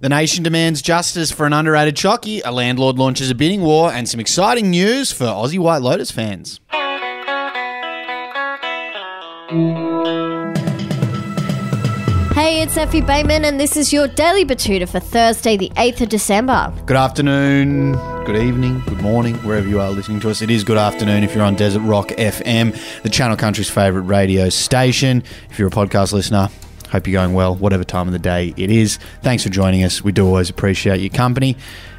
The nation demands justice for an underrated chocky, a landlord launches a bidding war, and some exciting news for Aussie White Lotus fans. Hey, it's Effie Bateman, and this is your Daily Betoota for Thursday, the 8th of December. Good afternoon, good evening, good morning, wherever you are listening to us. It is good afternoon if you're on Desert Rock FM, the Channel Country's favourite radio station. If you're a podcast listener, hope you're going well, whatever time of the day it is. Thanks for joining us. We do always appreciate your company.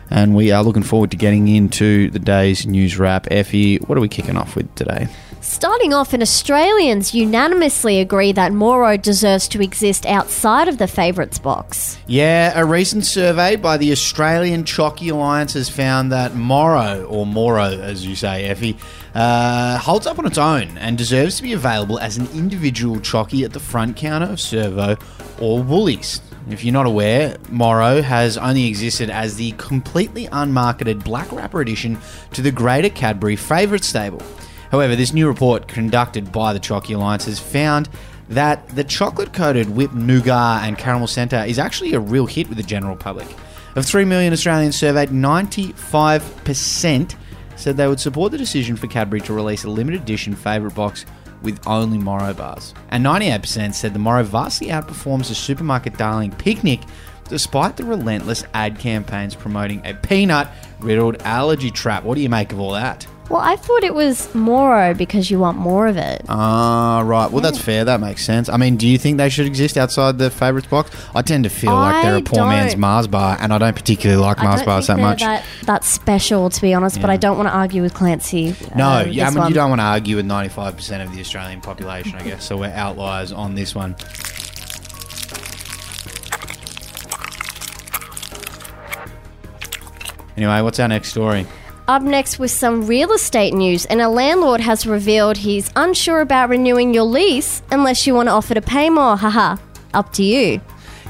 And we are looking forward to getting into the day's news wrap. Effie, what are we kicking off with today? Starting off, and Australians unanimously agree that Moro deserves to exist outside of the favourites box. Yeah, a recent survey by the Australian Chocky Alliance has found that Moro, or Moro as you say, Effie, uh, holds up on its own and deserves to be available as an individual chocky at the front counter of Servo or Woolies. If you're not aware, Moro has only existed as the completely unmarketed black wrapper addition to the Greater Cadbury favourite stable. However, this new report conducted by the Chocky Alliance has found that the chocolate coated whipped nougat and caramel centre is actually a real hit with the general public. Of 3 million Australians surveyed, 95% said they would support the decision for Cadbury to release a limited edition favourite box with only Moro bars. And 98% said the Moro vastly outperforms the supermarket darling picnic despite the relentless ad campaigns promoting a peanut riddled allergy trap. What do you make of all that? Well, I thought it was Moro because you want more of it. Ah, right. Well, that's fair. That makes sense. I mean, do you think they should exist outside the favourites box? I tend to feel like they're I a poor man's don't. Mars bar, and I don't particularly like Mars bars that much. That, that's special, to be honest, but I don't want to argue with Clancy. no, uh, yeah, I mean, you don't want to argue with 95% of the Australian population, I guess, so we're outliers on this one. Anyway, what's our next story? Up next with some real estate news, and a landlord has revealed he's unsure about renewing your lease unless you want to offer to pay more. Haha, up to you.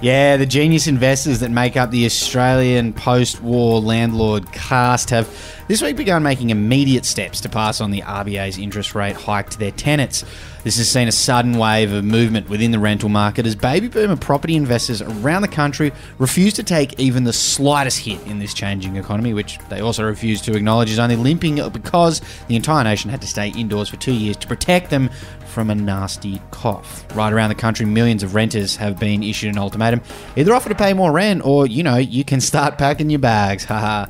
Yeah, the genius investors that make up the Australian post war landlord cast have this week began making immediate steps to pass on the RBA's interest rate hike to their tenants. This has seen a sudden wave of movement within the rental market as baby boomer property investors around the country refuse to take even the slightest hit in this changing economy, which they also refuse to acknowledge is only limping because the entire nation had to stay indoors for two years to protect them from a nasty cough. Right around the country, millions of renters have been issued an ultimatum either offer to pay more rent or, you know, you can start packing your bags. Haha.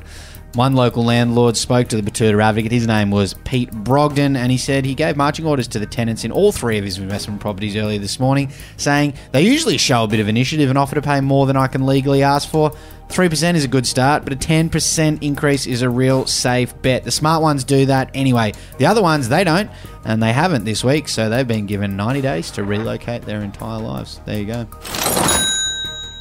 One local landlord spoke to the Betoota Advocate. His name was Pete Brogden, and he said he gave marching orders to the tenants in all three of his investment properties earlier this morning, saying they usually show a bit of initiative and offer to pay more than I can legally ask for. 3% is a good start, but a 10% increase is a real safe bet. The smart ones do that anyway. The other ones, they don't, and they haven't this week, so they've been given 90 days to relocate their entire lives. There you go.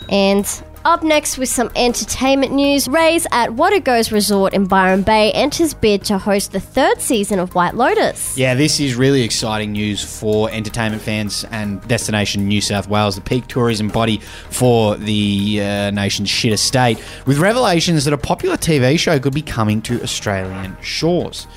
And up next with some entertainment news, Rae's at Watego's Resort in Byron Bay enters bid to host the third season of White Lotus. Yeah, this is really exciting news for entertainment fans and Destination New South Wales, the peak tourism body for the uh, nation's shit estate, with revelations that a popular TV show could be coming to Australian shores.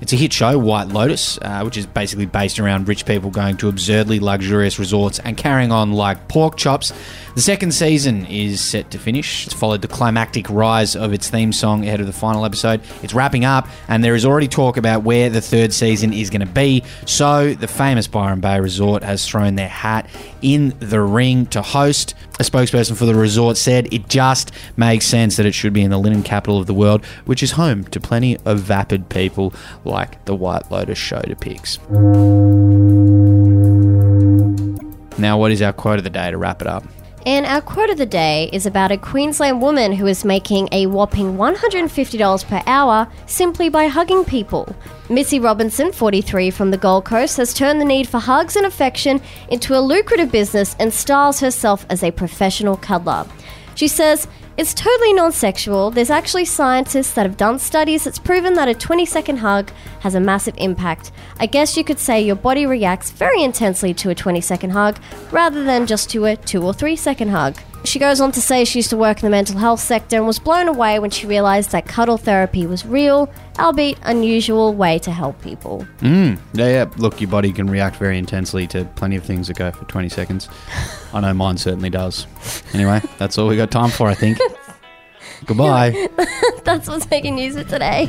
It's a hit show, White Lotus, uh, which is basically based around rich people going to absurdly luxurious resorts and carrying on like pork chops. The second season is set to finish. It's followed the climactic rise of its theme song ahead of the final episode. It's wrapping up, and there is already talk about where the third season is going to be. So, the famous Byron Bay Resort has thrown their hat in the ring to host. A spokesperson for the resort said it just makes sense that it should be in the linen capital of the world, which is home to plenty of vapid people like the White Lotus show depicts. Now, what is our quote of the day to wrap it up? And our quote of the day is about a Queensland woman who is making a whopping $150 per hour simply by hugging people. Missy Robinson, 43 from the Gold Coast, has turned the need for hugs and affection into a lucrative business and styles herself as a professional cuddler. She says, it's totally non sexual. There's actually scientists that have done studies that's proven that a 20 second hug has a massive impact. I guess you could say your body reacts very intensely to a 20 second hug rather than just to a 2 or 3 second hug. She goes on to say she used to work in the mental health sector and was blown away when she realised that cuddle therapy was real, albeit unusual way to help people. Mm, yeah, yeah. Look, your body can react very intensely to plenty of things that go for 20 seconds. I know mine certainly does. Anyway, that's all we got time for, I think. Goodbye. That's what's making news for today.